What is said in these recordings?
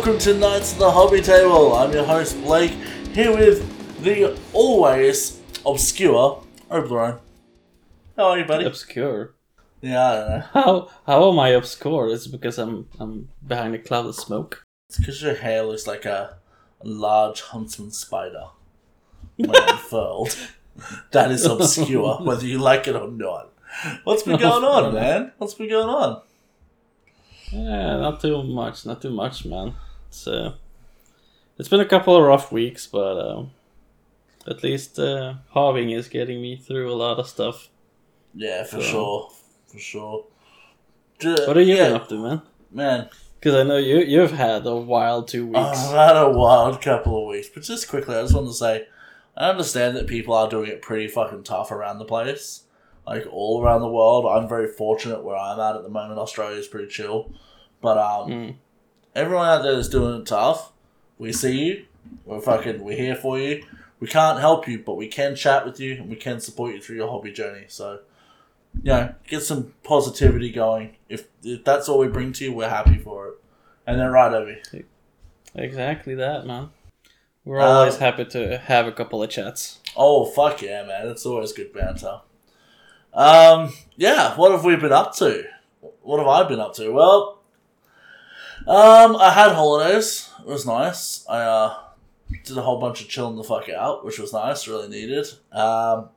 Welcome to Knights of the Hobby Table. I'm your host Blake, here with the always obscure Oblerone. How are you, buddy? Obscure. Yeah, I don't know. How how am I obscure? It's because I'm I'm behind a cloud of smoke. It's because your hair looks like a, a large huntsman spider when unfurled. That is obscure, whether you like it or not. What's been going on, man? What's been going on? Yeah, not too much, not too much, man. It's uh, it's been a couple of rough weeks, but uh, at least uh, is getting me through a lot of stuff. Yeah, for So- sure, for sure. What are you yeah, up to, man? man? Because I know you you've had a wild two weeks. I've had a wild couple of weeks, but just quickly, I just want to say, I understand that people are doing it pretty fucking tough around the place, like all around the world. I'm very fortunate where I'm at at the moment. Australia is pretty chill, but um, Mm. Everyone out there that's doing it tough, we see you. We're fucking, we're here for you. We can't help you, but we can chat with you and we can support you through your hobby journey. So, you know, get some positivity going. If, if that's all we bring to you, we're happy for it. And then right over. Exactly that, man. We're Uh, always happy to have a couple of chats. Oh fuck yeah, man! It's always good banter. Um, yeah. What have we been up to? What have I been up to? Well, um, I had holidays. It was nice. I uh did a whole bunch of chilling the fuck out, which was nice. Really needed. Um,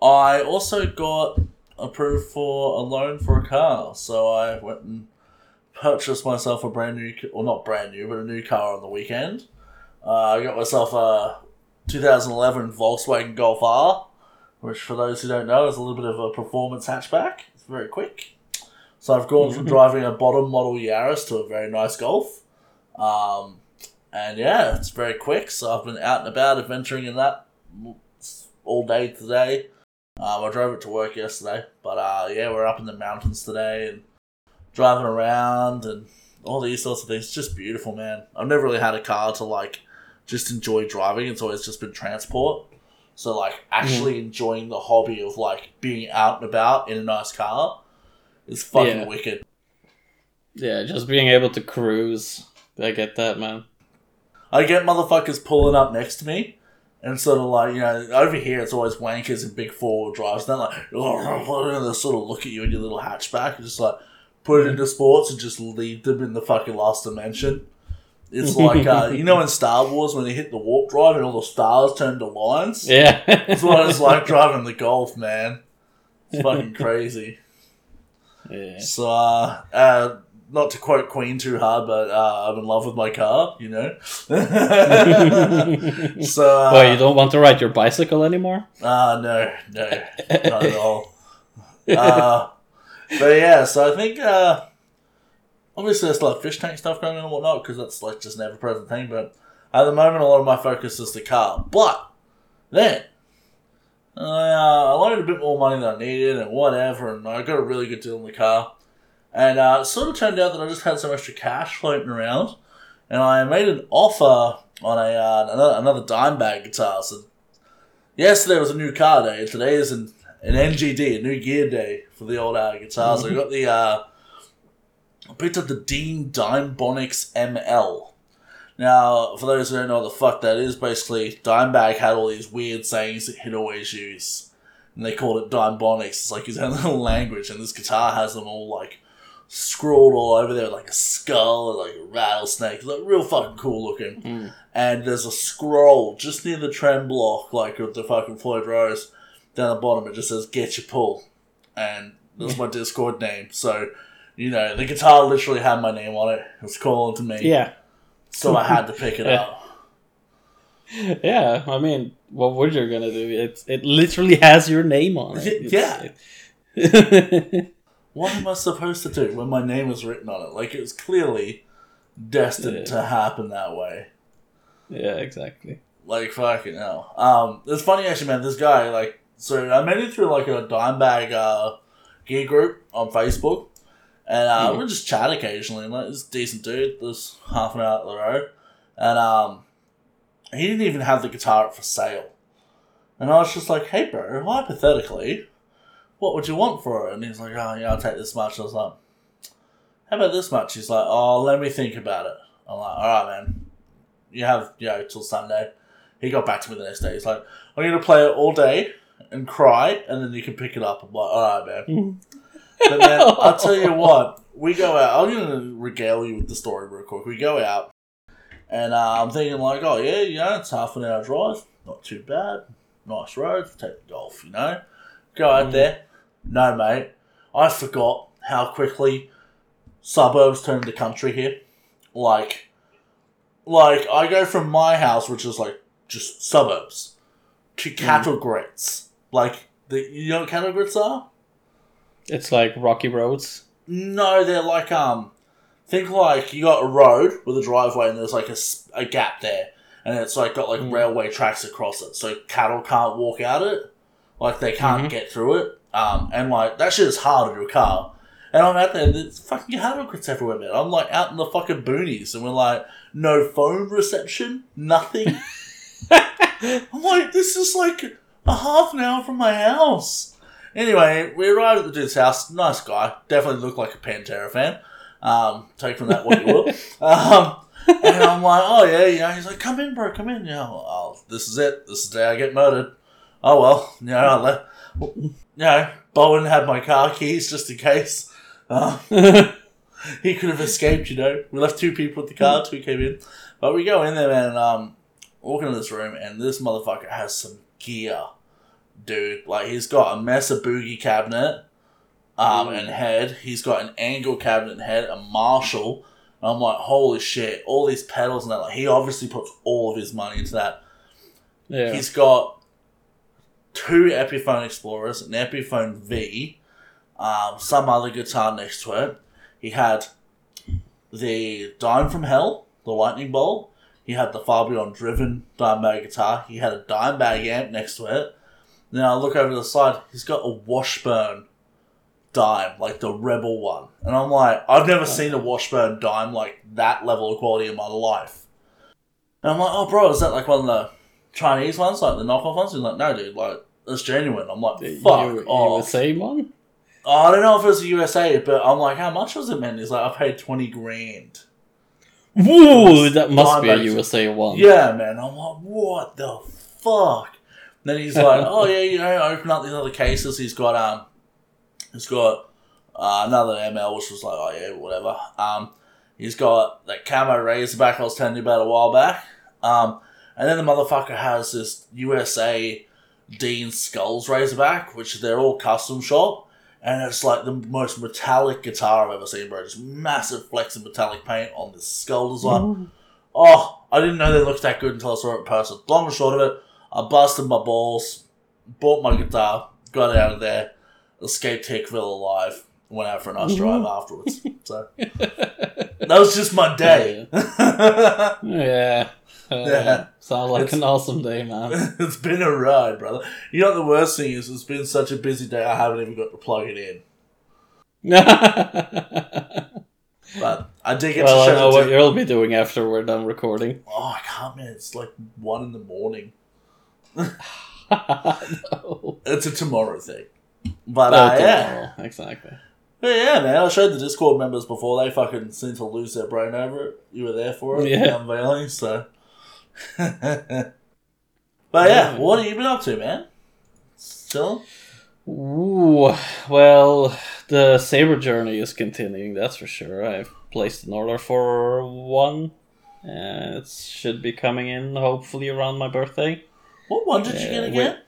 I also got approved for a loan for a car, so I went and purchased myself a brand new, or not brand new, but a new car on the weekend. Uh, I got myself a 2011 Volkswagen Golf R, which for those who don't know is a little bit of a performance hatchback. It's very quick. So I've gone from driving a bottom model Yaris to a very nice Golf. Um, and yeah, it's very quick. So I've been out and about adventuring in that all day today. Um, I drove it to work yesterday, but uh, yeah, we're up in the mountains today and driving around and all these sorts of things. Just beautiful, man. I've never really had a car to like just enjoy driving. It's always just been transport. So like actually enjoying the hobby of like being out and about in a nice car is fucking Yeah. wicked. Yeah, just being able to cruise. I get that, man. I get motherfuckers pulling up next to me and sort of like, you know, over here it's always wankers and big four wheel drives. They're like, and they sort of look at you in your little hatchback and just like put it into sports and just leave them in the fucking last dimension. It's like, uh, you know, in Star Wars when they hit the warp drive and all the stars turn to lines? Yeah. That's what it's like driving the Golf, man. It's fucking crazy. Yeah. So, uh, uh, not to quote Queen too hard, but uh, I'm in love with my car, you know? so, uh, Well, you don't want to ride your bicycle anymore? Uh, no, no, not at all. Uh, but yeah, so I think, uh, obviously there's like fish tank stuff going on and whatnot, because that's like just an ever present thing, but at the moment a lot of my focus is the car. But then, uh, I loaned a bit more money than I needed and whatever, and I got a really good deal on the car. And uh, it sort of turned out that I just had some extra cash floating around, and I made an offer on a uh, another, another Dimebag guitar. So yesterday was a new car day, and today is an, an NGD, a new gear day for the old uh, guitars. I got the uh, I picked up the Dean Dimebonics ML. Now, for those who don't know what the fuck that is, basically Dimebag had all these weird sayings that he'd always use, and they called it Dimebonics. It's like his own little language, and this guitar has them all like scrawled all over there, like a skull and like a rattlesnake, like real fucking cool looking Mm. and there's a scroll just near the trem block, like of the fucking Floyd Rose, down the bottom. It just says "Get your pull," and that's my Discord name. So, you know, the guitar literally had my name on it. It was calling to me, Yeah. So I had to pick it Yeah. up. Yeah, I mean, what would you gonna do? It it literally has your name on it. Yeah. It's- What am I supposed to do when my name is written on it? Like it was clearly destined Yeah. to happen that way. yeah, exactly. Like fucking hell. Um, it's funny actually, man. This guy, like, so I met him through like a Dimebag uh, gear group on Facebook, and uh, Mhm. we just chat occasionally. And like, this decent dude. This half an hour up the road, and um, he didn't even have the guitar up for sale. And I was just like, "Hey, bro, hypothetically, what would you want for it?" And he's like, "Oh, yeah, I'll take this much." I was like, how about this much? He's like, oh, let me think about it. I'm like, all right, man. You have, you know, till Sunday. He got back to me the next day. He's like, I'm going to play it all day and cry, and then you can pick it up. I'm like, all right, man. But then I'll tell you what, we go out. I'm going to regale you with the story real quick. We go out, and uh, I'm thinking, like, oh, yeah, you know, it's half an hour drive. Not too bad. Nice roads. Take the golf, you know. Go out Mm. there. No, mate. I forgot how quickly suburbs turn into country here. Like, like I go from my house, which is like just suburbs, to cattle grits. Like, the you know what cattle grits are? It's like rocky roads. No, they're like um, think like you got a road with a driveway and there's like a, a gap there, and it's like got like Mm. railway tracks across it, so cattle can't walk out it, like they can't Mhm. get through it. Um, and like that shit is hard to a car. And I'm out there, and there's fucking cattle grits everywhere, man. I'm like out in the fucking boonies, and we're like, no phone reception, nothing. I'm like, this is like a half an hour from my house. Anyway, we arrived at the dude's house. Nice guy. Definitely looked like a Pantera fan. Um, take from that what you will. Um, and I'm like, oh yeah, you know. He's like, come in, bro, come in. You know, oh, this is it. This is the day I get murdered. Oh well, you know, I let, you know, Bowen had my car keys just in case. Uh, he could have escaped, you know. We left two people at the car, two came in. But we go in there, man, and um, walk into this room, and this motherfucker has some gear, dude. Like, he's got a Mesa Boogie cabinet um, Mm. and head. He's got an Engl cabinet and head, a Marshall. And I'm like, holy shit, all these pedals and that. Like, he obviously puts all of his money into that. yeah. He's got two Epiphone Explorers, an Epiphone V, um, some other guitar next to it. He had the Dime from Hell, the Lightning Bolt. He had the Far Beyond Driven Dimebag guitar. He had a Dimebag amp next to it. Then I look over to the side. He's got a Washburn Dime, like the Rebel one. And I'm like, I've never seen a Washburn Dime like that level of quality in my life. And I'm like, oh, bro, is that like one of the Chinese ones, like the knockoff ones? He's like, no, dude, like it's genuine. I'm like, fuck U- off. USA one? Oh, I don't know if it was the USA, but I'm like, how much was it, man? He's like, I paid twenty grand. Woo! That must be a. USA one. Yeah, man. I'm like, what the fuck? Then he's like, oh yeah, you know, open up these other cases. He's got um, he's got uh, another ML, which was like, oh yeah, whatever. Um, he's got that camo Razorback I was telling you about a while back. Um, and then the motherfucker has this USA Dean Skulls Razorback, which they're all custom shop. And it's like the most metallic guitar I've ever seen, bro. Just massive flex of metallic paint on this skull design. Oh, I didn't know they looked that good until I saw it in person. Long and short of it, I busted my balls, bought my guitar, got out of there, escaped Hickville alive, went out for a nice drive afterwards. So that was just my day. Yeah. Uh, Yeah. Sounds like It's- an awesome day, man. it's been a ride, brother. You know the worst thing is? It's been such a busy day. I haven't even got to plug it in. But I did get well, to I know what you'll be doing after we're done recording. Oh, I can't, man. It's like one in the morning. no. It's a tomorrow thing. But Oh, uh, yeah. Exactly. But yeah, man, I showed the Discord members before they fucking seemed to lose their brain over it. You were there for it, Yeah. unveiling, so. but yeah, what have you been up to, man? Still? Ooh, well, the Saber journey is continuing, that's for sure. I've placed an order for one, and it should be coming in hopefully around my birthday. What one did you get again?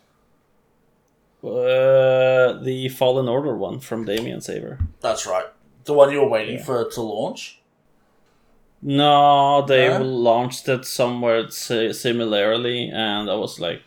Uh, the Fallen Order one from Damien Saber. That's right. The one you were waiting Yeah. for to launch? No, they launched it somewhere similarly, and I was like,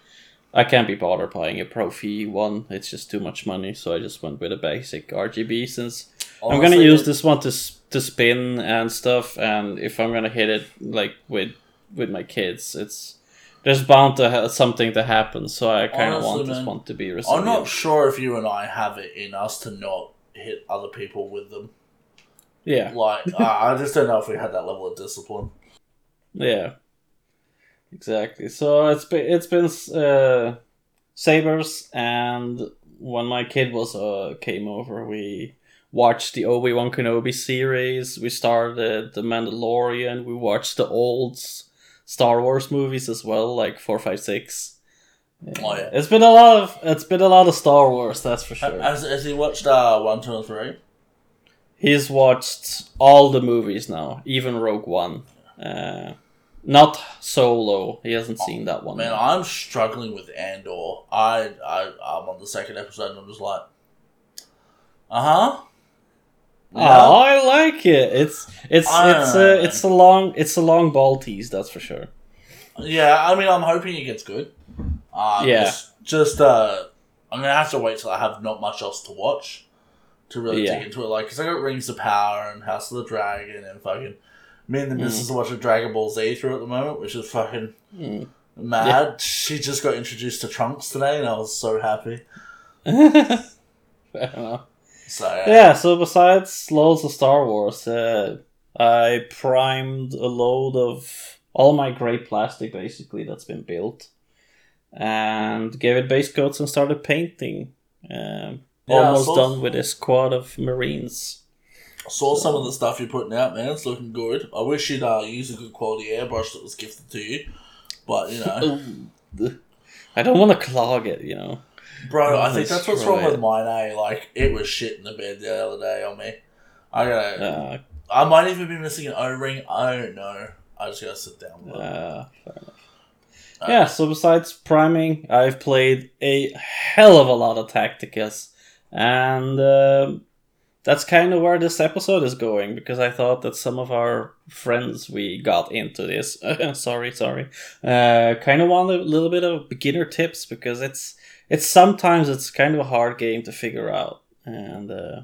I can't be bothered buying a Proffie one. It's just too much money, so I just went with a basic RGB since I'm gonna use this one to to spin and stuff, and if I'm gonna hit it like with with my kids, it's there's bound to ha- something to happen. So I kind of want this man, one to be I'm not sure if you and I have it in us to not hit other people with them. Yeah, Like, I I just don't know if we had that level of discipline. yeah, exactly. So it's been it's been uh, sabers, and when my kid was uh came over, we watched the Obi Wan Kenobi series. We started the Mandalorian. We watched the old Star Wars movies as well, like four, five, six. Oh, yeah. It's been a lot of it's been a lot of Star Wars, that's for sure. Has, has he watched uh, 1, 2, and 3? He's watched all the movies now, even Rogue One. Uh, not Solo. He hasn't seen that one. Man, yet. I'm struggling with Andor. I, I, I'm on the second episode and I'm just like, uh huh. Oh, I like it. It's it's I it's a it's a long it's a long ball tease, that's for sure. Yeah, I mean, I'm hoping it gets good. Uh, Yeah. Just, just uh, I'm gonna have to wait till I have not much else to watch to really Yeah. dig into it. Like, cause I got Rings of Power and House of the Dragon and fucking me and the Mm. missus are watching Dragon Ball Z through at the moment, which is fucking Mm. mad. She just got introduced to Trunks today, and I was so happy. Don't know. So yeah, Yeah, so besides loads of Star Wars, uh, I primed a load of all my grey plastic basically that's been built and gave it base coats and started painting. Um, Yeah, almost saw- done with a squad of Marines. I saw some of the stuff you're putting out, man. It's looking good. I wish you'd uh, use a good quality airbrush that was gifted to you, but you know. I don't want to clog it, you know. Bro, I think that's what's wrong with mine, eh? Like, it was shit in the bed the other day on me. I gotta. Uh, I might even be missing an O ring. I don't know. I just gotta sit down. Uh, fair enough. Uh, yeah, so besides priming, I've played a hell of a lot of Tacticus. And um that's kind of where this episode is going because I thought that some of our friends we got into this. sorry, sorry. Uh, kind of want a little bit of beginner tips because it's it's sometimes it's kind of a hard game to figure out, and uh,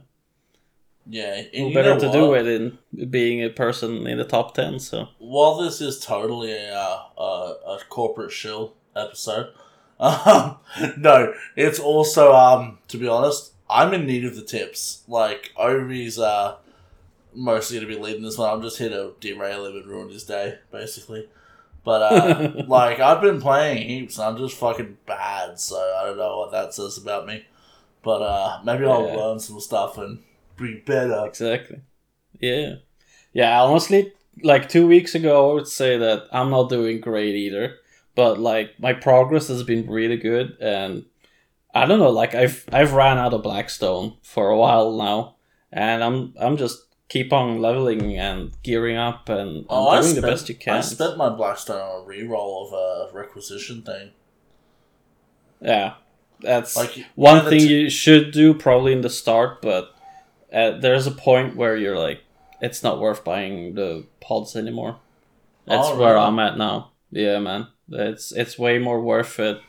Yeah, and better to what? do it in being a person in the top ten. So While this is totally a, uh, a, a corporate shill episode, um, no, it's also, um, to be honest, I'm in need of the tips. Like, Ovi's uh, mostly going to be leading this one. I'm just here to derail him and ruin his day, basically. But, uh, like, I've been playing heaps and I'm just fucking bad, so I don't know what that says about me. But, uh, maybe I'll Yeah. learn some stuff and be better. exactly, yeah, yeah. Honestly, like two weeks ago, I would say that I'm not doing great either. But like my progress has been really good, and I don't know. Like I've I've ran out of Blackstone for a while now, and I'm I'm just keep on leveling and gearing up and, and Oh, doing spent, the best you can. I spent my Blackstone on a reroll of a requisition thing. Yeah, that's Like one thing t- you should do probably in the start, but uh, there's a point where you're like, it's not worth buying the pods anymore. That's Oh, where really? I'm at now. Yeah, man, it's it's way more worth it.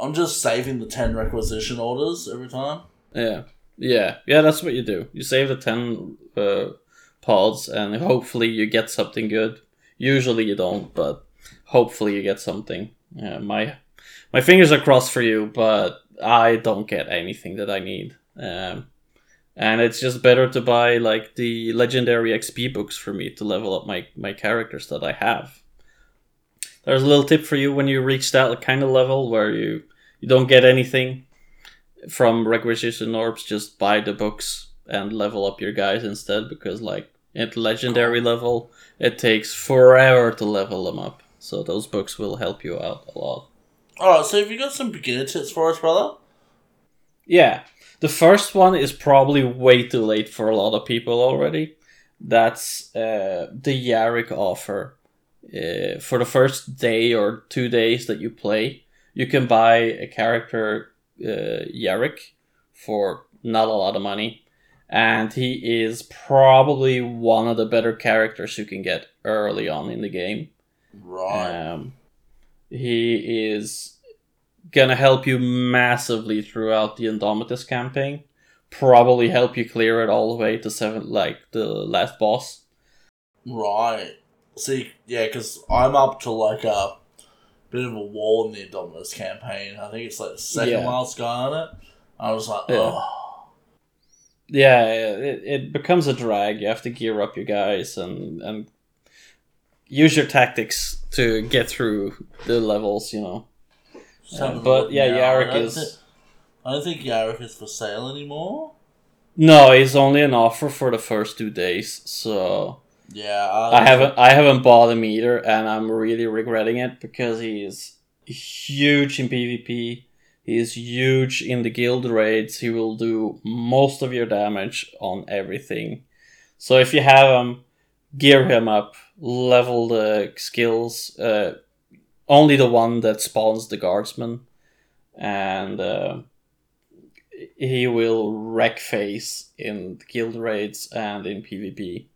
I'm just saving the ten requisition orders every time. Yeah, yeah, yeah. That's what you do. You save the ten uh, pods, and hopefully you get something good. Usually you don't, but hopefully you get something. Yeah, my my fingers are crossed for you, but I don't get anything that I need. Um, and it's just better to buy like the legendary XP books for me to level up my my characters that I have. There's a little tip for you when you reach that kind of level where you you don't get anything from requisition orbs. Just buy the books and level up your guys instead because like at legendary level it takes forever to level them up. So those books will help you out a lot. Alright, so have you got some beginner tips for us, brother? Yeah, the first one is probably way too late for a lot of people already. That's uh, the Yarrick offer. Uh, for the first day or two days that you play, you can buy a character uh, Yarrick for not a lot of money, and he is probably one of the better characters you can get early on in the game. Right. Um, he is gonna help you massively throughout the Indomitus campaign. Probably help you clear it all the way to seven, like the last boss. right. See, yeah, because I'm up to like a bit of a wall in the Indomitus campaign. I think it's like the second Yeah. last guy on it. I was like, Yeah. oh. Yeah, it, it becomes a drag. You have to gear up your guys and and use your tactics to get through the levels. You know. A but yeah, I is- thi- I don't think Yarrick is for sale anymore. No, it's only an offer for the first two days, so Yeah, uh, I haven't I haven't bought him either, and I'm really regretting it because he is huge in PvP. He is huge in the guild raids. He will do most of your damage on everything. So if you have him, gear him up, level the skills. Uh, only the one that spawns the guardsman, and uh, he will wreck face in guild raids and in PvP.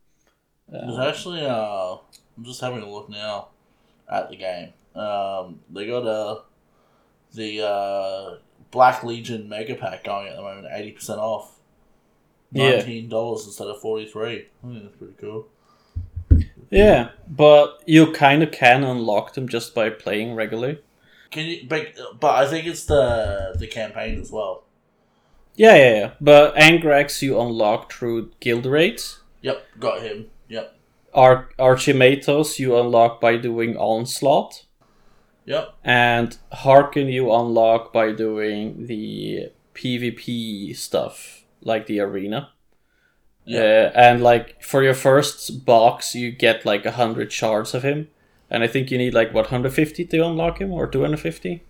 There's Uh, actually, uh, I'm just having a look now at the game. Um, they got a the uh, Black Legion Mega Pack going at the moment, eighty percent off. Nineteen dollars instead of forty three. I think that's pretty cool. Yeah, but you kind of can unlock them just by playing regularly. Can you? But, but I think it's the the campaign as well. Yeah, yeah, yeah. But Angrax you unlock through guild raids. Yep, got him. Yep, Ar- Archimatos you unlock by doing Onslaught. yep, And Haarken you unlock by doing the PvP stuff, like the arena. yeah. Uh, and like for your first box, you get like a hundred shards of him, and I think you need like what 150 to unlock him or 250.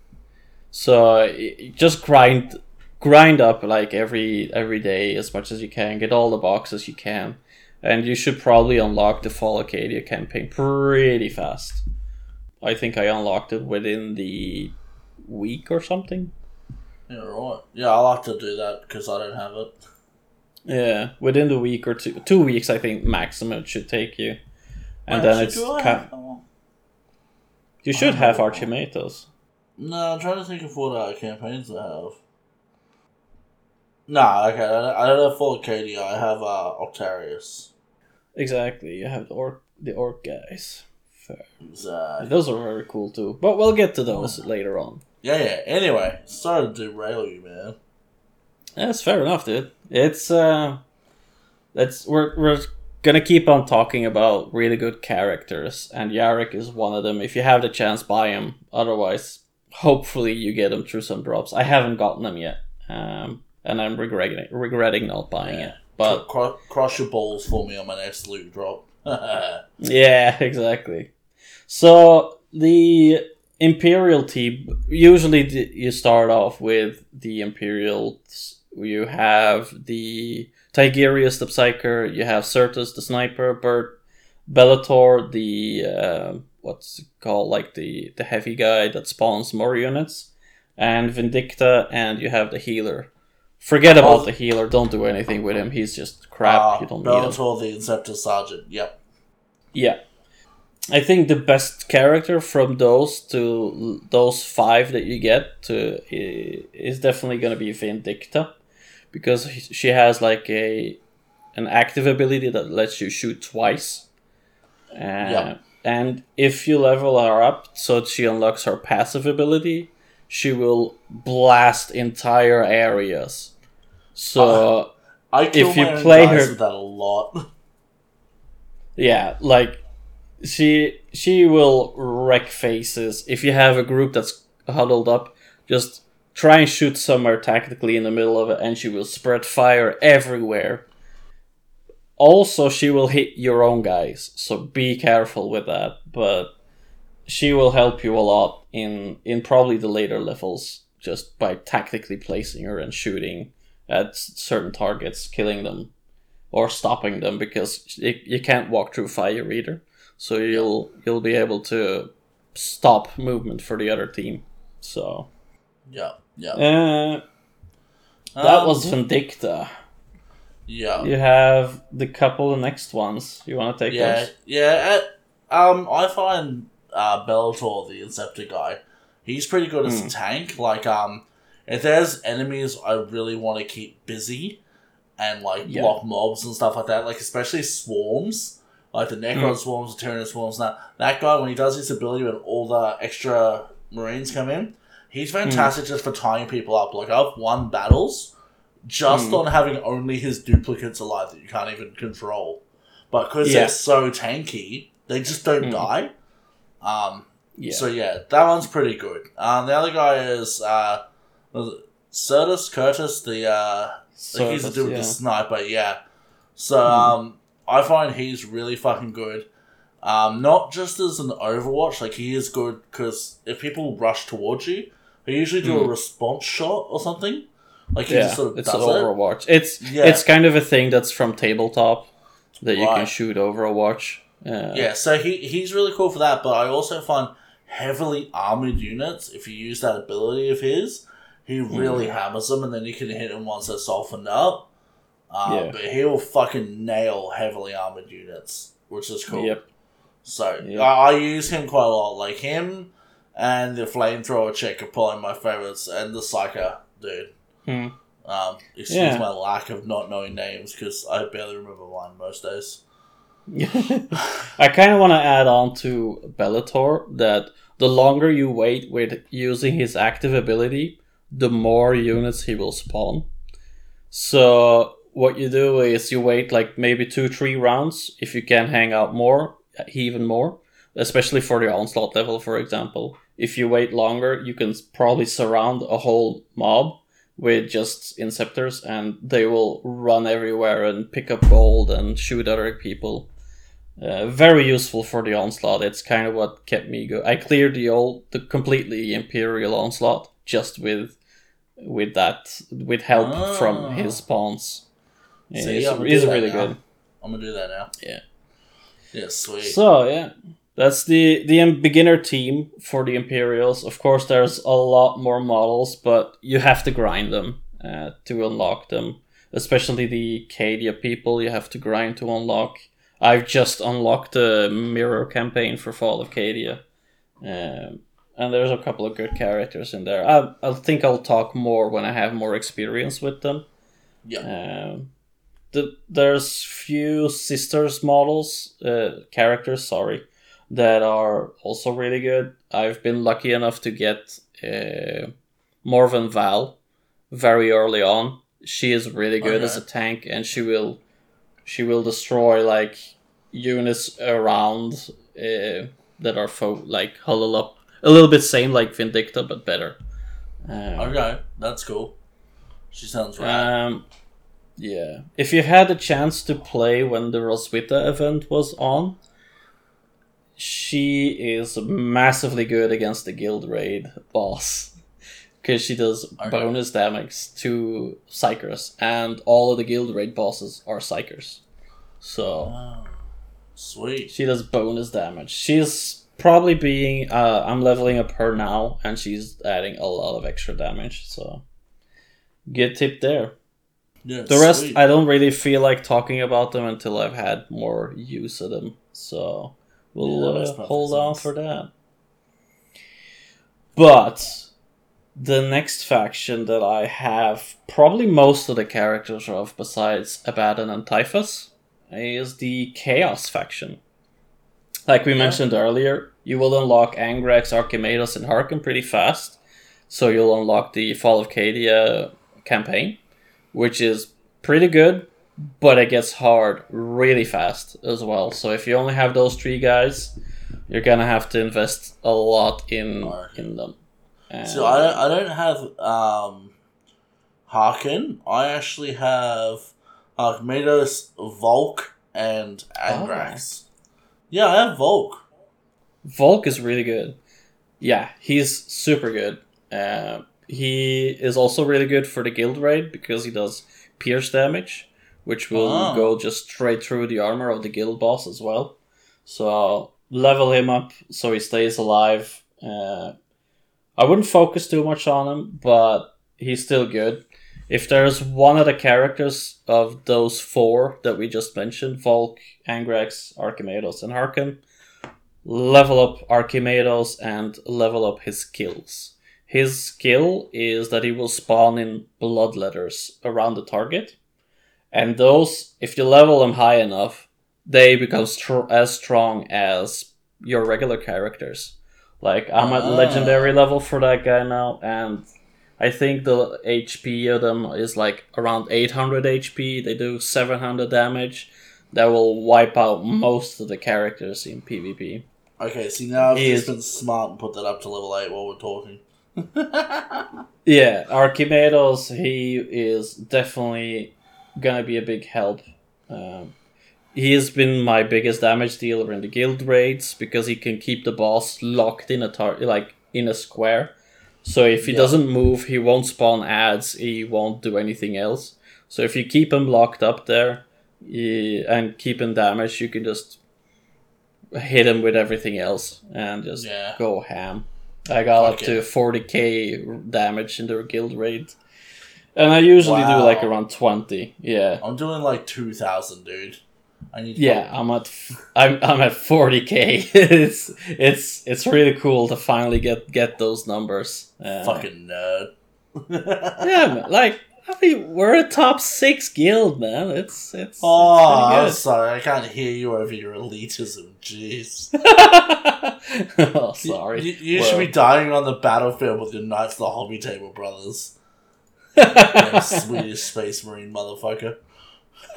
So just grind, grind up like every every day as much as you can. Get all the boxes you can, and you should probably unlock the Fall of Cadia campaign pretty fast. I think I unlocked it within the week or something. Yeah, right. Yeah, I like to do that because I don't have it. Yeah, within the week or two, two weeks I think maximum it should take you, and Actually, then it's ca- have you should have. Archimatos. No, I'm trying to think of what uh, campaigns I have. Nah, okay, I don't, have Full Arcadia. I have uh, Octarius. Exactly, you have the orc, the orc guys. Fair. Uh, Those are very cool too, but we'll get to those later on. yeah, yeah. Anyway, sorry to derail you, man. That's fair enough, dude. It's uh, that's we're we're gonna keep on talking about really good characters, and Yarrick is one of them. If you have the chance, buy him. Otherwise, hopefully you get them through some drops. I haven't gotten them yet, um, and I'm regretting regretting not buying Yeah. it. But Cro- cross your balls for me on my next loot drop. Yeah, exactly. So the Imperial team usually you start off with the Imperials. You have the Tigurius the Psyker. You have Certus the Sniper. Bert Bellator the uh, what's it called like the the heavy guy that spawns more units, and Vindicta, and you have the healer. Forget about the healer. Don't do anything with him. He's just crap. Uh, you don't need him. The Inceptor Sergeant. Yep. Yeah. I think the best character from those to those five that you get to is definitely going to be Vindicta because she has like a an active ability that lets you shoot twice. Uh, Yeah. And if you level her up so she unlocks her passive ability, she will blast entire areas. So I kill If you play her- with that a lot. Yeah, like she she will wreck faces. If you have a group that's huddled up, just try and shoot somewhere tactically in the middle of it, and she will spread fire everywhere. Also, she will hit your own guys, so be careful with that. But she will help you a lot in in probably the later levels, just by tactically placing her and shooting at certain targets, killing them or stopping them because you, you can't walk through fire either. So you'll you'll be able to stop movement for the other team. So Yeah, yeah. uh, that Um, was Vindicta. yeah. You have the couple of next ones. You want to take Yeah, those? yeah. uh, um, I find uh, Bellator, the Inceptor guy, he's pretty good as Hmm. a tank. Like, um, if there's enemies I really want to keep busy and like Yeah. block mobs and stuff like that, like especially swarms, like the Necron Hmm. swarms, the Tyranid swarms. That that guy when he does his ability when all the extra Marines come in, he's Hmm. fantastic just for tying people up. Like I've won battles just Hmm. on having only his duplicates alive that you can't even control. But because Yeah. they're so tanky, they just don't Mm. die. Um, Yeah. So yeah, that one's pretty good. Um, the other guy is uh, Certus, Certus, the uh, So like he's a dude with yeah. the sniper, yeah. So um, I find he's really fucking good. Um, not just as an Overwatch, like he is good because if people rush towards you, he usually do a Mm. response shot or something. Like he yeah, just sort of it's does an it. Overwatch. It's Yeah. it's kind of a thing that's from tabletop that you can Right. shoot Overwatch. Yeah, so he he's really cool for that. But I also find heavily armored units, if you use that ability of his, he really hammers them, and then you can hit them once they're softened up. Um, Yeah. But he will fucking nail heavily armored units, which is cool. Yep. So Yep. I, I use him quite a lot. Like him and the flamethrower chick are probably my favorites, and the psycho dude. Hmm. Um, excuse Yeah. my lack of not knowing names because I barely remember mine most days. I kind of want to add on to Bellator that the longer you wait with using his active ability, the more units he will spawn. So what you do is you wait like maybe two, three rounds. If you can hang out more, uh, even more, especially for the onslaught level, for example. If you wait longer, you can probably surround a whole mob with just inceptors, and they will run everywhere and pick up gold and shoot other people. Uh, very useful for the onslaught. It's kind of what kept me go. I cleared the old, the completely imperial onslaught just with, with that, with help Ah. from his pawns. Yeah, See, he's really now. good. I'm gonna do that now. Yeah. Yeah, sweet. So yeah, that's the the beginner team for the Imperials. Of course, there's a lot more models, but you have to grind them uh, to unlock them. Especially the Cadia people, you have to grind to unlock. I've just unlocked the mirror campaign for Fall of Cadia, um, and there's a couple of good characters in there. I I think I'll talk more when I have more experience with them. yeah. Um, the, there's few sisters models, uh, characters, sorry, that are also really good. I've been lucky enough to get uh, Morvenn Vahl very early on. She is really good as a tank, and she will she will destroy like units around uh, that are fo- like huddle up a little bit same like Vindicta but better. Um, Okay, that's cool. She sounds right. um, yeah. If you had a chance to play when the Roswitha event was on, she is massively good against the guild raid boss. Because she does bonus damage to Psykers, and all of the guild raid bosses are Psykers. So oh, sweet. she does bonus damage. She's probably being. Uh, I'm leveling up her now, and she's adding a lot of extra damage. So, good tip there. Yeah, The rest, sweet. I don't really feel like talking about them until I've had more use of them. So we'll Yeah, uh, hold on sense. for that. But the next faction that I have probably most of the characters of, besides Abaddon and Typhus, is the Chaos faction. Like we Yeah. mentioned earlier, you will unlock Angrax, Archimatos, and Haarken pretty fast. So you'll unlock the Fall of Cadia campaign, which is pretty good, but it gets hard really fast as well. So if you only have those three guys, you're gonna have to invest a lot in in them. And- So I don't, I don't have um, Haarken. I actually have Archimatos, Volk, and Angrax. Yeah, I have Volk. Volk is really good. Yeah, he's super good. Uh, he is also really good for the guild raid because he does pierce damage, which will Oh. go just straight through the armor of the guild boss as well. So level him up so he stays alive. Uh, I wouldn't focus too much on him, but he's still good. If there's one of the characters of those four that we just mentioned, Volk, Angrax, Archimatos, and Haarken, level up Archimatos and level up his skills. His skill is that he will spawn in blood letters around the target, and those, if you level them high enough, they become str- as strong as your regular characters. Like I'm at Ah. legendary level for that guy now, and I think the HP of them is like around 800 HP. They do 700 damage. That will wipe out most of the characters in PvP. Okay, see now I've He just been smart and put that up to level eight while we're talking. Yeah, Archimatos, he is definitely gonna be a big help. Um, he has been my biggest damage dealer in the guild raids because he can keep the boss locked in a tar- like in a square. So if he Yeah. doesn't move, he won't spawn adds. He won't do anything else. So if you keep him locked up there he- and keep him damaged, you can just hit him with everything else and just Yeah. go ham. I got up to 40k damage in their guild raid. And I usually do like around 20. Yeah. I'm doing like two thousand, dude. I need. Yeah, I'm at I'm I'm at 40k. it's it's it's really cool to finally get get those numbers. Uh, fucking nerd. yeah, man, like I mean, we're a top six guild, man. It's it's, Oh, I'm sorry. I can't hear you over your elitism. Jeez. oh, sorry. You, you should be dying on the battlefield with your Knights the Hobby Table brothers. Swedish Space Marine motherfucker.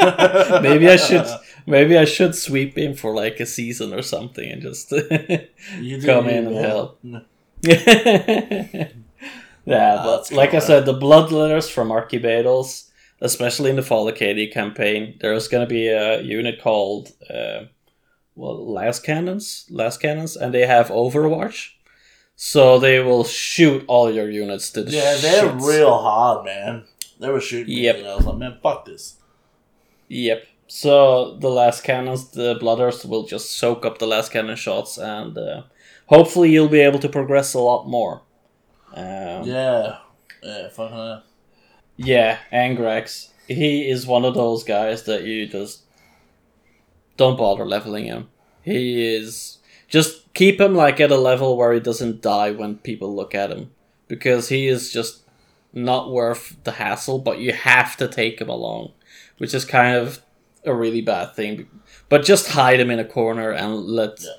maybe I should maybe I should sweep in for like a season or something and just come in and help. Yeah, but like I said, the bloodletters from Archimatos, especially in the Fall of Acadia campaign, there's going to be a unit called uh, well, Lascannons, Last Cannons, and they have Overwatch, so they will shoot all your units to the Yeah, they're real hard, man. They were shooting Yep. me, and I was like, man, fuck this. Yep. So the lascannons, the blooders will just soak up the lascannon shots, and uh, hopefully you'll be able to progress a lot more. Um, Yeah. Yeah, fucking hell. Yeah, Angrax. He is one of those guys that you just don't bother leveling him. He is just keep him like at a level where he doesn't die when people look at him because he is just not worth the hassle, but you have to take him along, which is kind of a really bad thing. But just hide him in a corner and let Yeah.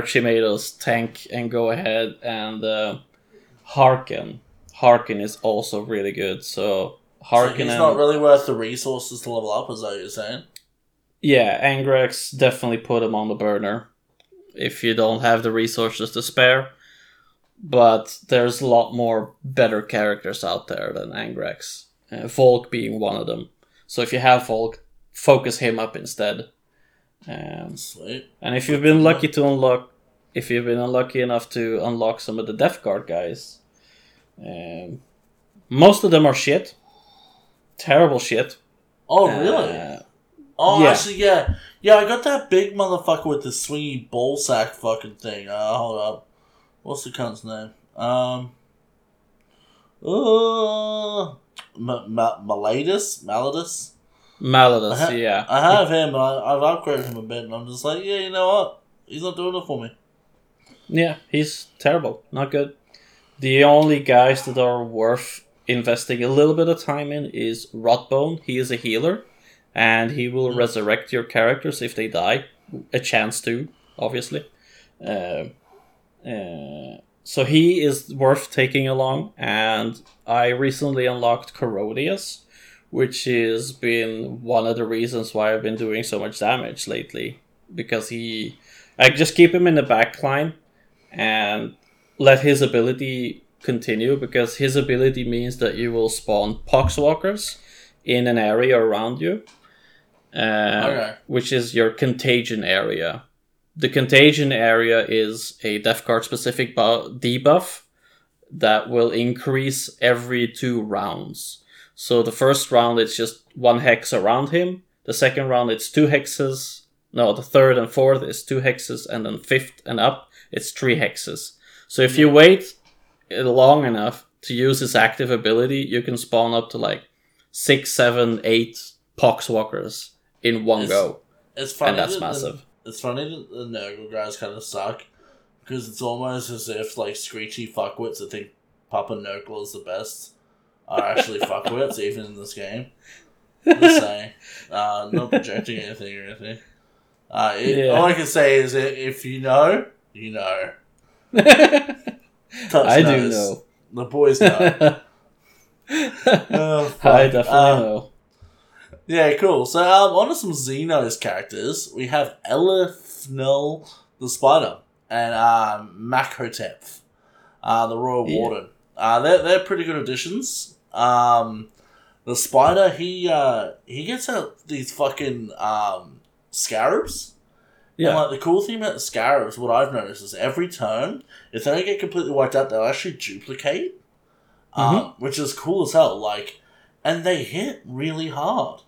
Archimatos tank and go ahead and uh, Haarken. Haarken is also really good. So So Haarken he's and not really worth the resources to level up, is that what you're saying? yeah, Angrax definitely put him on the burner if you don't have the resources to spare. But there's a lot more better characters out there than Angrax, Uh, Volk being one of them. So if you have Volk, focus him up instead. Um, Sweet. and if you've been lucky to unlock, if you've been unlucky enough to unlock some of the Death Guard guys, um, most of them are shit. Terrible shit. Oh, really? Uh, oh, yeah. actually, yeah. Yeah, I got that big motherfucker with the swingy ball sack fucking thing. Uh, hold up. What's the cunt's name? Um. Uh, Ma- Ma- Maladus? Maladus? Maladus, Uh-huh. yeah. I have him, but I, I've upgraded him a bit, and I'm just like, yeah, you know what? He's not doing it for me. Yeah, he's terrible. Not good. The only guys that are worth investing a little bit of time in is Rotbone. He is a healer, and he will Mm. resurrect your characters if they die. A chance to, obviously. Uh, uh, so he is worth taking along, and I recently unlocked Corrodius, which has been one of the reasons why I've been doing so much damage lately. Because he. I just keep him in the back line and let his ability continue because his ability means that you will spawn poxwalkers in an area around you, uh, Okay. which is your contagion area. The contagion area is a Death Guard specific bu- debuff that will increase every two rounds. So the first round it's just one hex around him. The second round it's two hexes. No, the third and fourth is two hexes, and then fifth and up it's three hexes. So if you wait uh, long enough to use his active ability, you can spawn up to like six, seven, eight poxwalkers in one It's go, It's funny. and that's massive. It's funny that the Nurgle guys kind of suck because it's almost as if like screechy fuckwits that think Papa Nurgle is the best are actually fuckwits even in this game. Just saying, uh, not projecting anything or anything. Uh, it, Yeah. All I can say is if you know, you know. Touch I do know. The boys know. Oh. I definitely Uh, know. Yeah, cool. So, um, on to some Xenos characters. We have Aleph-Null the Spider and um, Makhotep, uh, the Royal Yeah. Warden. Uh, they're they're pretty good additions. Um, the spider he uh he gets out these fucking um scarabs. Yeah. And like the cool thing about the scarabs, what I've noticed is every turn, if they don't get completely wiped out, they'll actually duplicate, um, Mm-hmm. which is cool as hell. Like, and they hit really hard,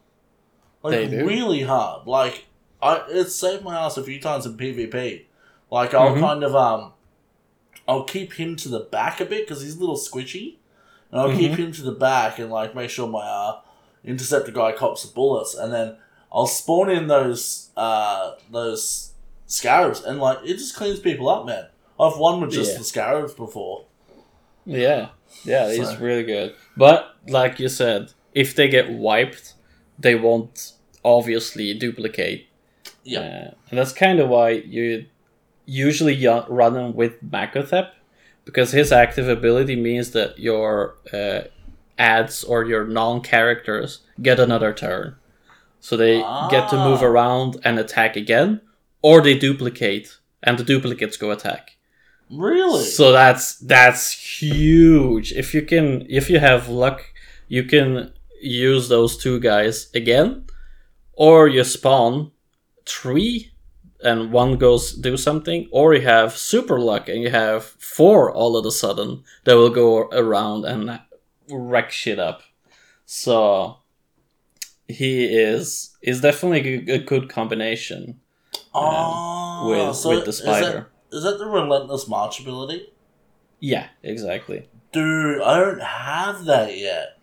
like They do. really hard. Like, I it's saved my ass a few times in PvP. Like, I'll Mhm. kind of um, I'll keep him to the back a bit because he's a little squishy, and I'll keep Mhm. him to the back and like make sure my uh, interceptor guy cops the bullets, and then I'll spawn in those uh those scarabs, and like it just cleans people up, man. I've won with just Yeah. the scarabs before. Yeah, yeah, it's So- really good. But like you said, if they get wiped, they won't obviously duplicate. Yeah, Uh, and that's kind of why you usually run them with Makhotep, because his active ability means that your uh, adds or your non-characters get another turn, so they get to move Ah. around and attack again, or they duplicate and the duplicates go attack. really. So that's that's huge. If you can, if you have luck, you can use those two guys again, or you spawn three, and one goes do something, or you have super luck and you have four all of a sudden that will go around and wreck shit up. So he is is definitely a, good combination Ah, with so with the spider. Is that the relentless march ability? Yeah, exactly. Dude, I don't have that yet.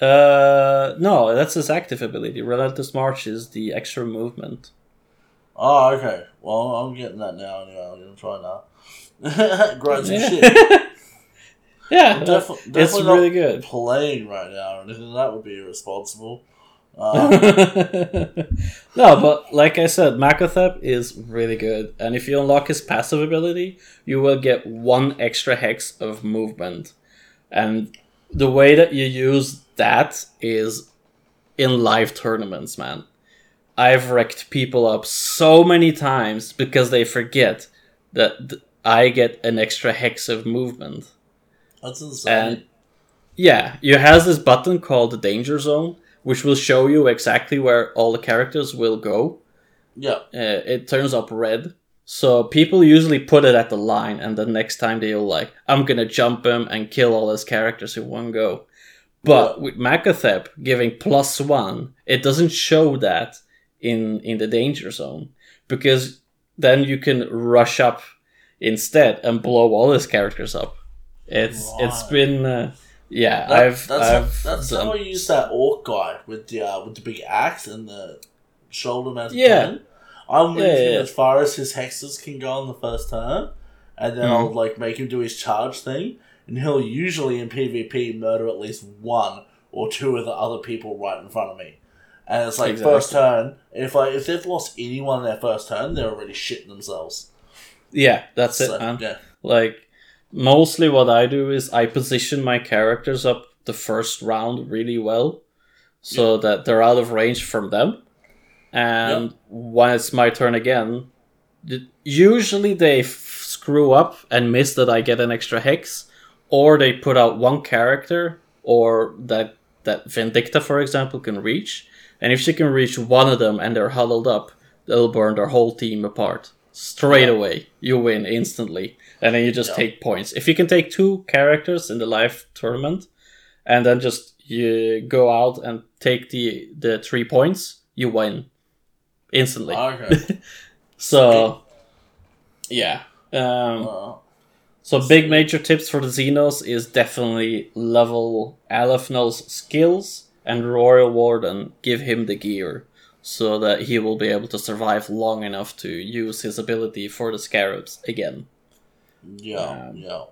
Uh, no, that's his active ability. Relentless March is the extra movement. Oh, okay. Well, I'm getting that now anyway. I'm gonna try now. Grind some shit. yeah, I'm defi- definitely it's not really good. playing right now or anything. That would be irresponsible. Um, no, but like I said, Makhotep is really good, and if you unlock his passive ability, you will get one extra hex of movement. And the way that you use that is in live tournaments, man. I've wrecked people up so many times because they forget that th- I get an extra hex of movement. that's insane. And yeah, you has this button called the danger zone, which will show you exactly where all the characters will go. yeah. Uh, it turns up red. So people usually put it at the line, and the next time they'll like, I'm gonna jump him and kill all his characters in one go. But with Makhotep giving plus one, it doesn't show that in in the danger zone because then you can rush up instead and blow all his characters up. It's it's Right. been uh, yeah That- I've that's I've how, that's done- how I use that orc guy with the uh, with the big axe and the shoulder mounted Yeah. gun. I move Yeah, him yeah. as far as his hexes can go on the first turn, and then Mhm. I'll like make him do his charge thing, and he'll usually in PvP murder at least one or two of the other people right in front of me. And it's like Exactly. first turn. If I if they've lost anyone in their first turn, they're already shitting themselves. yeah that's So, it man. yeah, Like mostly what I do is I position my characters up the first round really well so that they're out of range from them. And when it's my turn again, usually they f- screw up and miss that I get an extra hex, or they put out one character, or that that Vindicta, for example, can reach. And if she can reach one of them and they're huddled up, they'll burn their whole team apart straight Yeah. away. You win instantly, and then you just Yeah. take points. If you can take two characters in the live tournament, and then just you go out and take the the three points, you win instantly. okay. so, yeah. Um, Uh, so big major tips for the Xenos is definitely level Aleph-Null's skills and Royal Warden give him the gear so that he will be able to survive long enough to use his ability for the scarabs again. yeah, Um, yeah.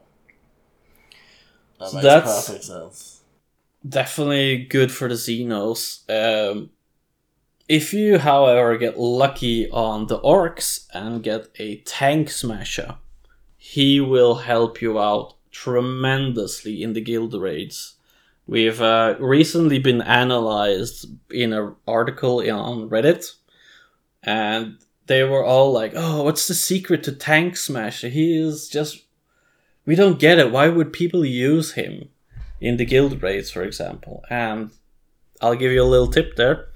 That so makes that's- perfect sense. Definitely good for the Xenos. Um, if you, however, get lucky on the Orcs and get a Tanksmasha, he will help you out tremendously in the guild raids. We've uh, recently been analyzed in an article on Reddit, and they were all like, "Oh, what's the secret to Tanksmasha? He is just we don't get it. Why would people use him in the guild raids, for example? And I'll give you a little tip there.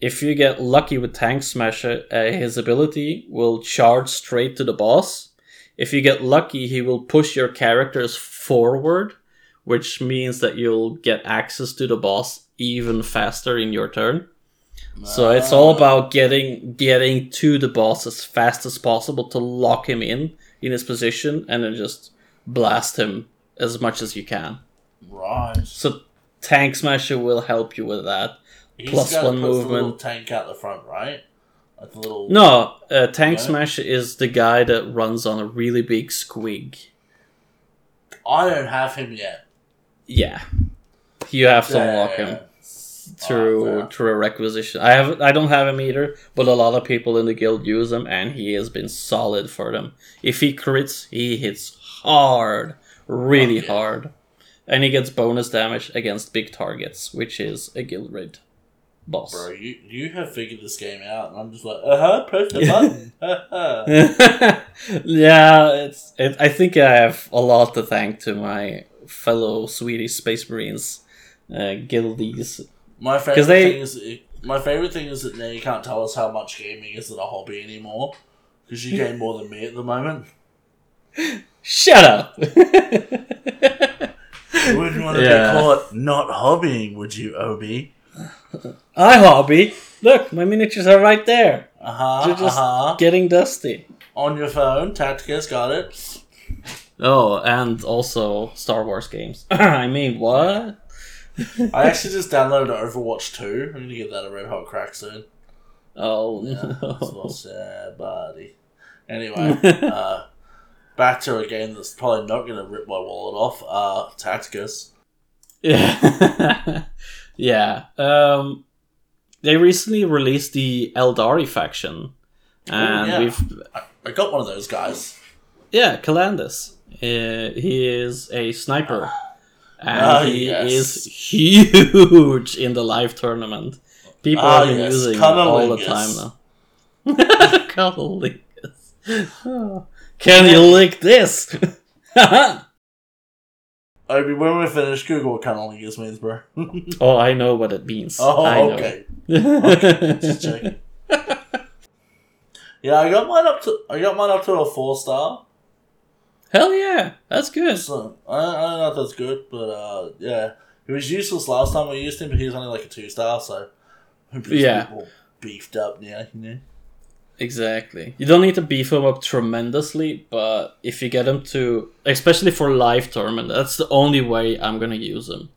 If you get lucky with Tanksmasha, uh, his ability will charge straight to the boss. If you get lucky, he will push your characters forward, which means that you'll get access to the boss even faster in your turn. So it's all ah. about getting getting to the boss as fast as possible to lock him in in his position and then just blast him as much as you can. Right. So Tanksmasha will help you with that. He's Plus one movement. tank out the front, right? Little. No, uh, Tank Yeah. Smasher is the guy that runs on a really big squig. I don't have him yet. Yeah, you have to unlock him Yeah. through Oh, through a requisition. I have I don't have him either, but a lot of people in the guild use him, and he has been solid for them. If he crits, he hits hard, really Okay. hard, and he gets bonus damage against big targets, which is a guild raid boss. Bro, you you have figured this game out, and I'm just like, uh huh, press the button. Uh-huh. yeah, it's. It, I think I have a lot to thank to my fellow Swedish Space Marines, uh, guildies. my favorite they- thing is my favorite thing is that now you can't tell us how much gaming isn't a hobby anymore because you game more than me at the moment. Shut up. You wouldn't want to Yeah. be caught not hobbying, would you, Obi? I hobby. Look, my miniatures are right there, Uh huh. Uh just- huh. getting dusty. On your phone, Tacticus got it. Oh, and also Star Wars games. I mean, what? I actually just downloaded Overwatch 2. I'm gonna get that a red hot crack soon. Oh Yeah, no. it's sad, buddy. Anyway, uh, back to a game that's probably not gonna rip my wallet off. Uh, Tacticus. Yeah. yeah. Um, they recently released the Eldari faction, and yeah. we've I, I got one of those guys. yeah, Calandis. Uh, he is a sniper, and Ah, he yes. is huge in the live tournament. People Ah, have been yes, using him all the time now. Oh. Can you lick this? Obi, when we finish, Google what cunnilingus means, bro. oh, I know what it means. oh, I okay. Okay, just checking. Yeah, I got mine up to I got mine up to a four star. Hell yeah, that's good. So I, I don't know if that's good, but uh, yeah, he was useless last time we used him, but he was only like a two star, so Yeah. beefed up now, you know. Exactly. You don't need to beef him up tremendously, but if you get him to, especially for live tournament, that's the only way I'm gonna use him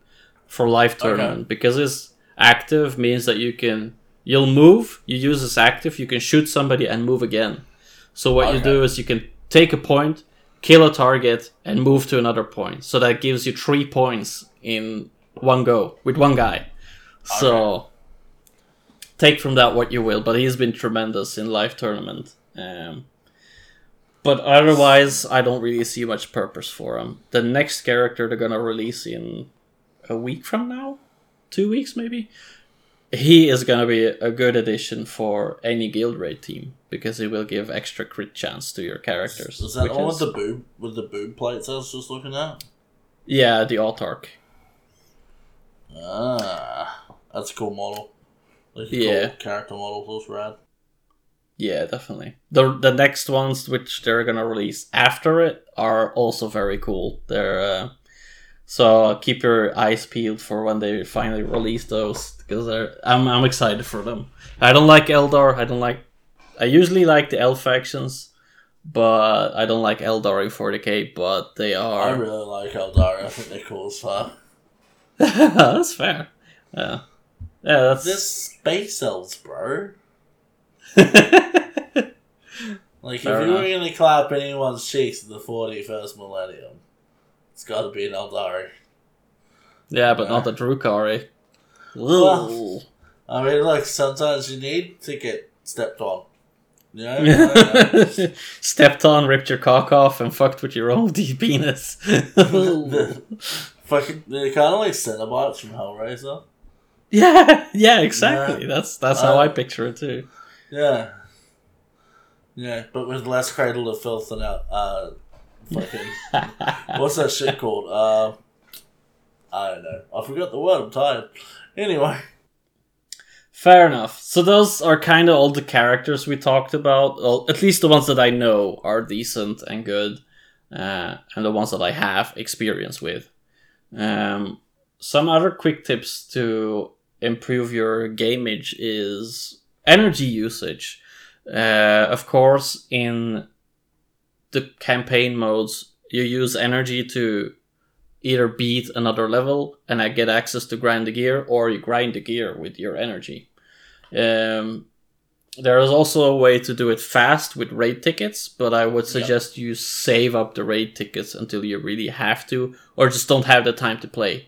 for live tournament because his active means that you can you'll move, you use his active, you can shoot somebody and move again. So what you do is you can take a point, kill a target, and move to another point. So that gives you three points in one go with one guy. So take from that what you will, but he's been tremendous in live tournament. Um, but otherwise, I don't really see much purpose for him. The next character they're gonna release in a week from now, two weeks maybe. He is gonna be a good addition for any guild raid team because he will give extra crit chance to your characters. Is that all with the boob with the boob plates I was just looking at? Yeah, the Autarch. Ah, that's a cool model. Yeah. cool character model, looks rad. Yeah, definitely. The the next ones which they're gonna release after it are also very cool. They're uh, so keep your eyes peeled for when they finally release those because I'm I'm excited for them. I don't like Eldar. I don't like. I usually like the elf factions, but I don't like Eldar in 40k. But they are. I really like Eldar. I think they're cool as fuck. that's fair. Yeah, yeah. That's They're space elves, bro. Like, Fair if you were gonna clap anyone's cheeks in the 41st millennium, it's gotta be an Eldari. yeah, but not the Drukhari. Well, I mean, look, sometimes you need to get stepped on. Yeah. Stepped on, ripped your cock off, and fucked with your old penis. The- Fucking, they're kind of like Cenobites from Hellraiser. yeah, yeah, exactly. That's that's how Uh, I picture it too. Yeah. Yeah, but with less cradle of filth than out, uh, fucking what's that shit called? Uh, I don't know. I forgot the word. I'm tired. Anyway, Fair enough. So those are kind of all the characters we talked about. Well, at least the ones that I know are decent and good, uh, and the ones that I have experience with. Um, some other quick tips to improve your gameage is energy usage. Uh, of course, in the campaign modes, you use energy to either beat another level and I get access to grind the gear, or you grind the gear with your energy. Um, there is also a way to do it fast with raid tickets, but I would suggest you save up the raid tickets until you really have to, or just don't have the time to play.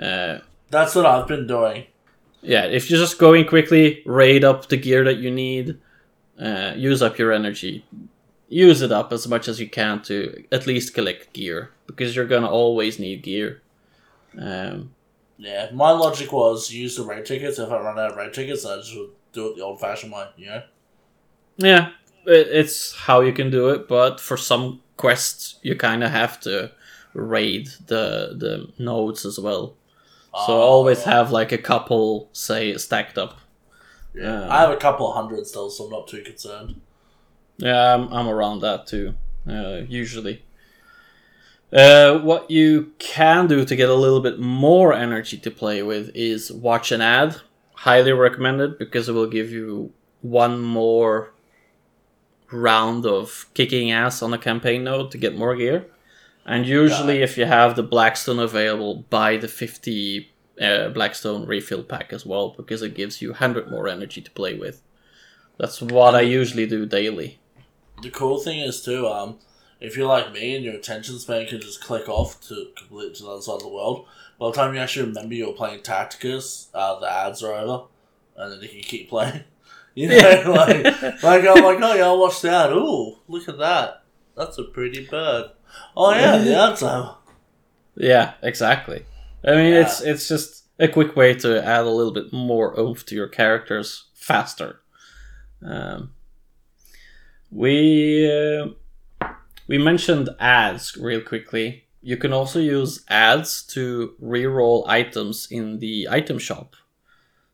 Uh, that's what I've been doing. Yeah, if you're just go in quickly, raid up the gear that you need, uh, use up your energy, use it up as much as you can to at least collect gear because you're gonna always need gear. Um, Yeah, my logic was use the raid tickets. If I run out of raid tickets, I just would do it the old fashioned way. You know. yeah, it's how you can do it, but for some quests, you kind of have to raid the the nodes as well. So I always have like a couple, say, stacked up. Yeah, I have a couple of hundred still, so I'm not too concerned. Yeah, I'm, I'm around that too, uh, usually. Uh, what you can do to get a little bit more energy to play with is watch an ad. Highly recommended because it will give you one more round of kicking ass on a campaign node to get more gear. And usually, if you have the Blackstone available, buy the 50 uh, Blackstone refill pack as well because it gives you 100 more energy to play with. That's what I usually do daily. The cool thing is too, um, if you're like me and your attention span can just click off to complete to the other side of the world, by the time you actually remember you're playing Tacticus, uh, the ads are over, and then you can keep playing. You know, like, like I'm like, oh yeah, I'll watch the ad. Ooh, look at that. That's a pretty bird. Oh yeah, the ad's. Yeah, exactly. I mean, it's it's just a quick way to add a little bit more oomph to your characters faster. Um, we uh, we mentioned ads real quickly. You can also use ads to reroll items in the item shop.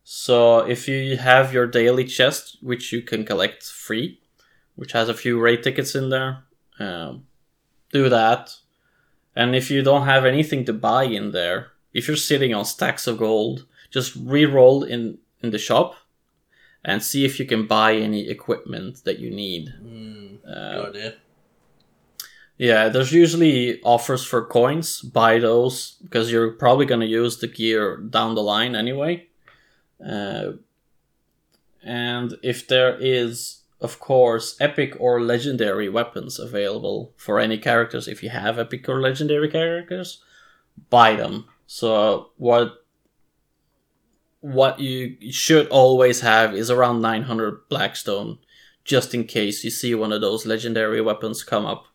So if you have your daily chest, which you can collect free, which has a few raid tickets in there, um, do that. And if you don't have anything to buy in there, if you're sitting on stacks of gold, just re-roll in in the shop and see if you can buy any equipment that you need. Mm, Uh, good yeah, there's usually offers for coins. Buy those because you're probably going to use the gear down the line anyway. Uh, and if there is, of course, epic or legendary weapons available for any characters, if you have epic or legendary characters, buy them. So what what you should always have is around 900 blackstone just in case you see one of those legendary weapons come up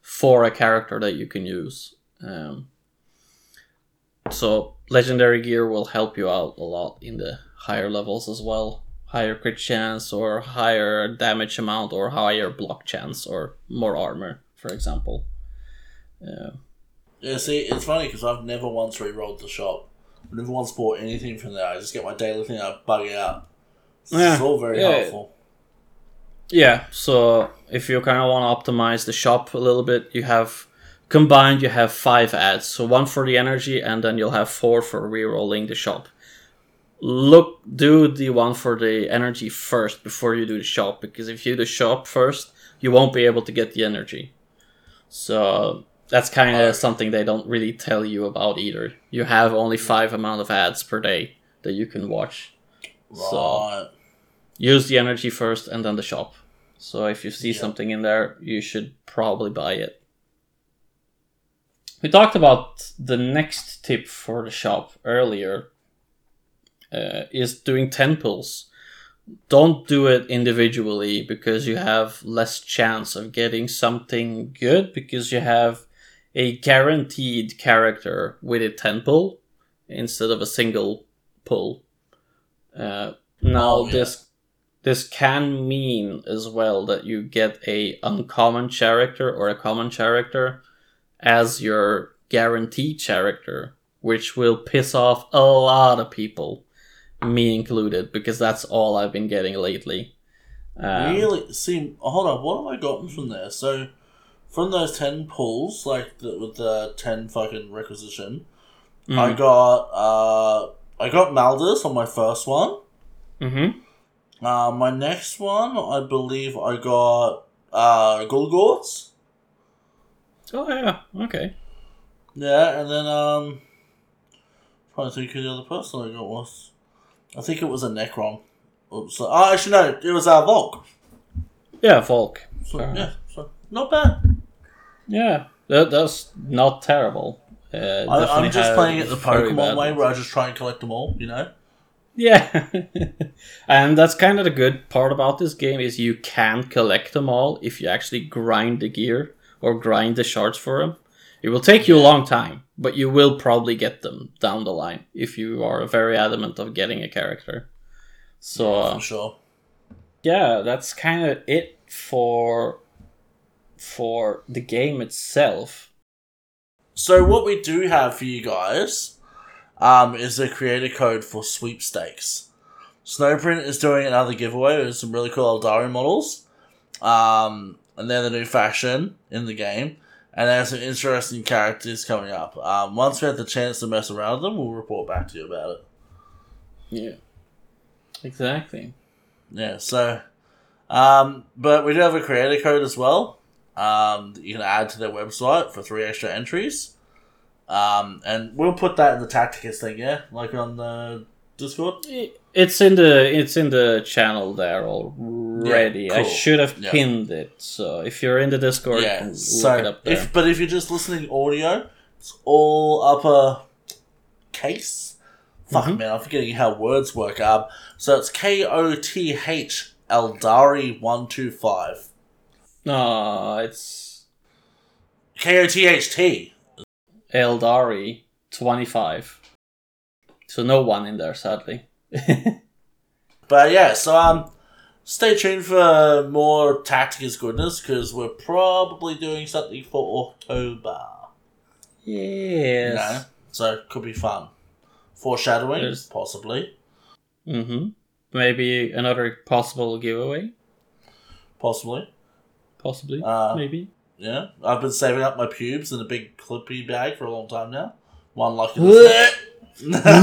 for a character that you can use. Um, so legendary gear will help you out a lot in the higher levels as well. Higher crit chance or higher damage amount or higher block chance or more armor, for example. Uh, Yeah, see, it's funny because I've never once re-rolled the shop. I've never once bought anything from there. I just get my daily thing, I bug it out. It's Yeah, all very yeah. helpful. Yeah, so if you kind of want to optimize the shop a little bit, you have combined you have five ads. So one for the energy, and then you'll have four for re-rolling the shop. Look, do the one for the energy first before you do the shop, because if you do the shop first, you won't be able to get the energy. So that's kind of something they don't really tell you about either. You have only five amount of ads per day that you can watch. Right. So- use the energy first and then the shop. So if you see Yeah. something in there, you should probably buy it. We talked about the next tip for the shop earlier. Uh, is doing temples. Don't do it individually because you have less chance of getting something good because you have a guaranteed character with a temple instead of a single pull. Uh, now Oh, yeah. this this can mean as well that you get a uncommon character or a common character as your guaranteed character, which will piss off a lot of people, me included, because that's all I've been getting lately. Um, really? See, hold on. What have I gotten from there? So, from those ten pulls, like the, with the ten fucking requisition, mm, I got uh, I got Maladus on my first one. mhm. Uh, my next one, I believe, I got uh, Gulgortz. Oh yeah, okay. Yeah, and then um, trying to think who the other person I got was. I think it was a Necron. Oops. Oh, actually no, it was uh, Volk. Yeah, Volk. So, Fair yeah, so not bad. Yeah, that, that's not terrible. Uh, I, I'm just playing it the Pokemon way, where I just try and collect them all. You know. Yeah, and that's kind of the good part about this game is you can collect them all if you actually grind the gear or grind the shards for them. It will take you a long time, but you will probably get them down the line if you are very adamant of getting a character. So uh, for sure. yeah, that's kind of it for for the game itself. So what we do have for you guys um, is a creator code for sweepstakes. Snowprint is doing another giveaway with some really cool Eldari models. Um, and they're the new faction in the game. And there's some interesting characters coming up. Um, once we have the chance to mess around with them, we'll report back to you about it. Yeah, exactly. Yeah, so um, but we do have a creator code as well. Um, that you can add to their website for three extra entries. Um, and we'll put that in the tacticus thing, yeah, like on the Discord. It's in the it's in the channel there already. Yeah, I should have Yeah. pinned it. So if you're in the Discord, yeah, look so it up there. if but if you're just listening audio, it's all upper case. Fuck Mhm. man, I'm forgetting how words work. Um, so it's K O T H Eldari one two five. no, it's K O T H T. Eldari twenty five. So no one in there, sadly. But yeah, so um, stay tuned for more Tacticus goodness because we're probably doing something for October. You yes. know, so it could be fun. Foreshadowing, There's- possibly, Mm-hmm. Maybe another possible giveaway. possibly. Possibly. Uh, Maybe. Yeah, I've been saving up my pubes in a big clippy bag for a long time now. One lucky. this- That's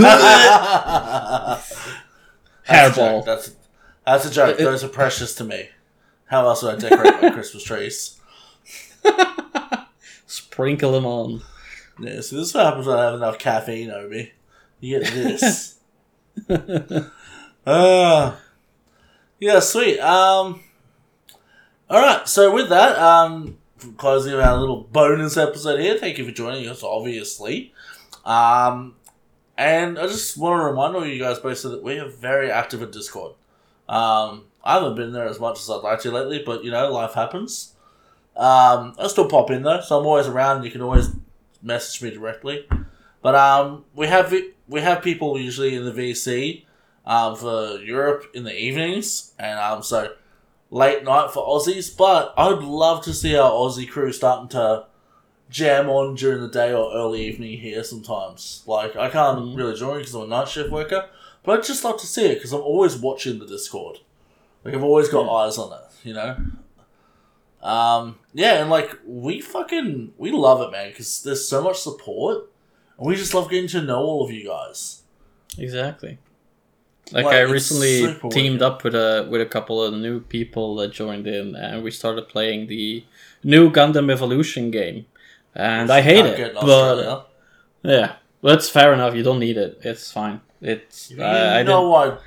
Hairball. That's that's a joke. Those are precious to me. How else would I decorate my Christmas trees? Sprinkle them on. Yeah, so this is what happens when I have enough caffeine over me. You get this. uh, yeah, sweet. Um, all right. So with that, um, closing of our little bonus episode here. Thank you for joining us. Obviously, um, and I just want to remind all you guys basically that we are very active in Discord. Um, I haven't been there as much as I'd like to lately, but you know, life happens. Um, I still pop in though, so I'm always around. You can always message me directly. But um, we have we have people usually in the VC um, for Europe in the evenings, and um, so late night for Aussies. But I'd love to see our Aussie crew starting to jam on during the day or early evening here sometimes. Like I can't Mhm. really join because I'm a night shift worker, but I'd just love to see it because I'm always watching the Discord. Like I've always got eyes on it, you know. Um, yeah, and like we fucking we love it, man, because there's so much support, and we just love getting to know all of you guys. Exactly. Like, Like, I recently teamed weird. up with a with a couple of new people that joined in, and we started playing the new Gundam Evolution game. And I hate it, but yeah, but it's fair enough. You don't need it. It's fine. It's you I, I know I,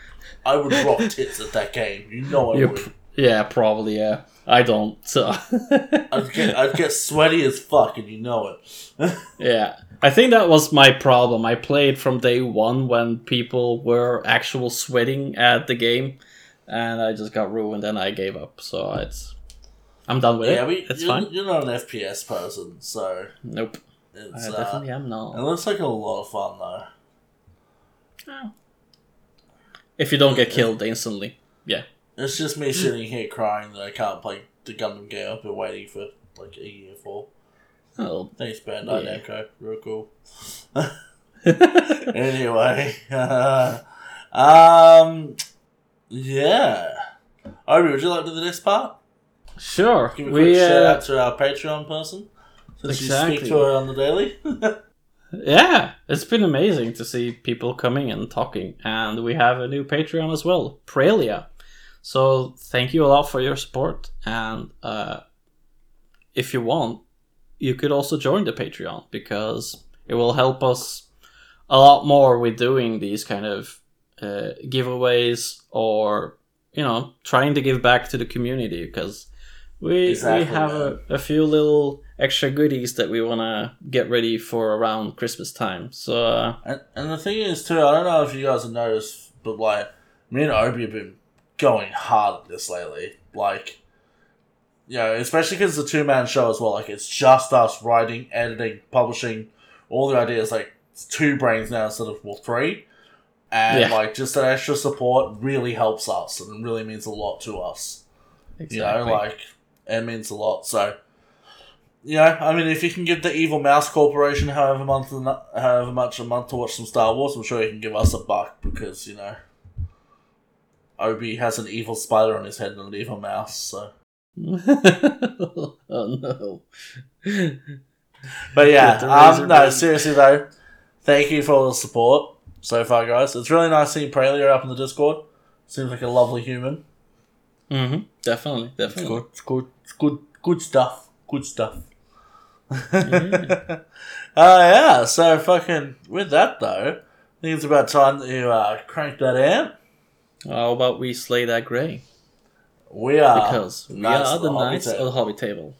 I would rock tits at that game. You know I You would. pr- yeah, probably yeah. I don't. So I'd get I'd get sweaty as fuck, and you know it. yeah, I think that was my problem. I played from day one when people were actual sweating at the game, and I just got ruined, and I gave up. So it's I'm done with yeah, it. we, it's you're, fine. you're not an FPS person, so Nope, it's I uh, definitely am not. it looks like a lot of fun though. If you don't get killed instantly, yeah. It's just me sitting here crying that I can't play the Gundam game I've been waiting for like a year for. Oh, Thanks, Bandai Yeah. Namco. Real cool. anyway, um, yeah. Obi, would you like to do the next part? sure. Give a quick We shout uh, out to our Patreon person. Since you Exactly. speak to her on the daily. yeah, it's been amazing to see people coming and talking, and we have a new Patreon as well, Prelia. So thank you a lot for your support, and uh, if you want, you could also join the Patreon because it will help us a lot more with doing these kind of uh, giveaways or you know trying to give back to the community because we Exactly, we have a, a few little extra goodies that we want to get ready for around Christmas time. So uh, And, and the thing is, too, I don't know if you guys have noticed, but like, me and Obi have been going hard at this lately. Like, you know, especially because it's a two man show as well. Like, it's just us writing, editing, publishing, all the ideas. Like, it's two brains now instead of, well, three. And, Yeah. like, just that extra support really helps us and really means a lot to us. Exactly. You know, like, it means a lot. So, you know, I mean, if you can give the Evil Mouse Corporation however month, however much a month to watch some Star Wars, I'm sure you can give us a buck because you know, Obi has an evil spider on his head and an evil mouse. So, oh no. but yeah, Get the razor um, no, seriously though, thank you for all the support so far, guys. It's really nice seeing Prelia up in the Discord. Seems like a lovely human. Hmm Definitely, It's definitely. good. It's good. It's good. Good stuff. Good stuff. Yeah. Uh, yeah, so fucking, with that though, I think it's about time that you uh, crank that out. How about we slay that grey? We are. Because we are the knights of the hobby table.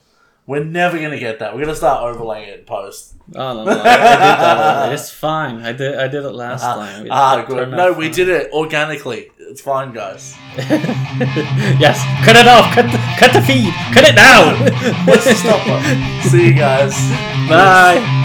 We're never going to get that. We're going to start overlaying it in post. Oh no, no, I, I did that. It's fine. I did. I did it last time. It- ah, good. No, we fine. did it organically. It's fine, guys. yes, cut it off. Cut the, cut the feed. Cut it now. What's the stopper? See you guys. Bye.